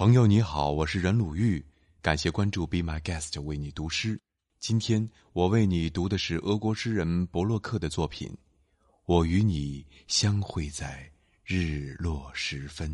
朋友你好，我是任鲁豫，感谢关注 Be My Guest 为你读诗。今天我为你读的是俄国诗人博洛克的作品《我与你相会在日落时分》。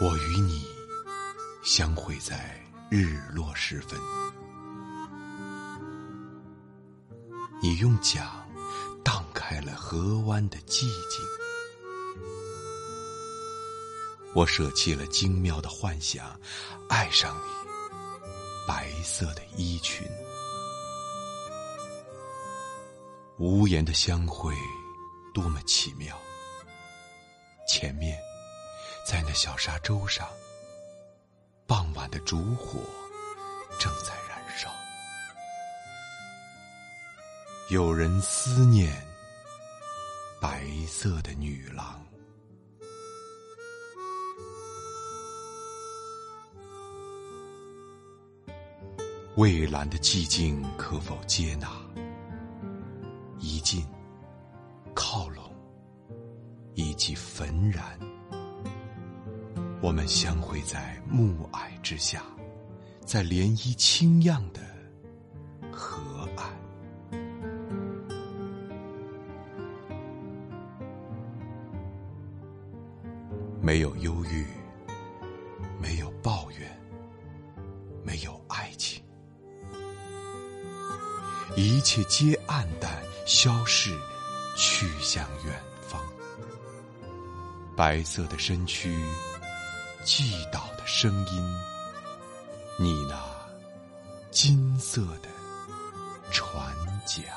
我与你相会在日落时分，你用桨荡开了河湾的寂静，我舍弃了精妙的幻想，爱上你白色的衣裙，无言的相会多么奇妙，前面。在那小沙洲上，傍晚的烛火正在燃烧。有人思念白色的女郎，蔚蓝的寂静可否接纳？一近靠拢，以及焚燃。我们相会在暮霭之下，在涟漪清漾的河岸。没有忧郁，没有抱怨，没有爱情，一切皆黯淡消逝，去向远方。白色的身躯。祭祷的声音，你那金色的船桨。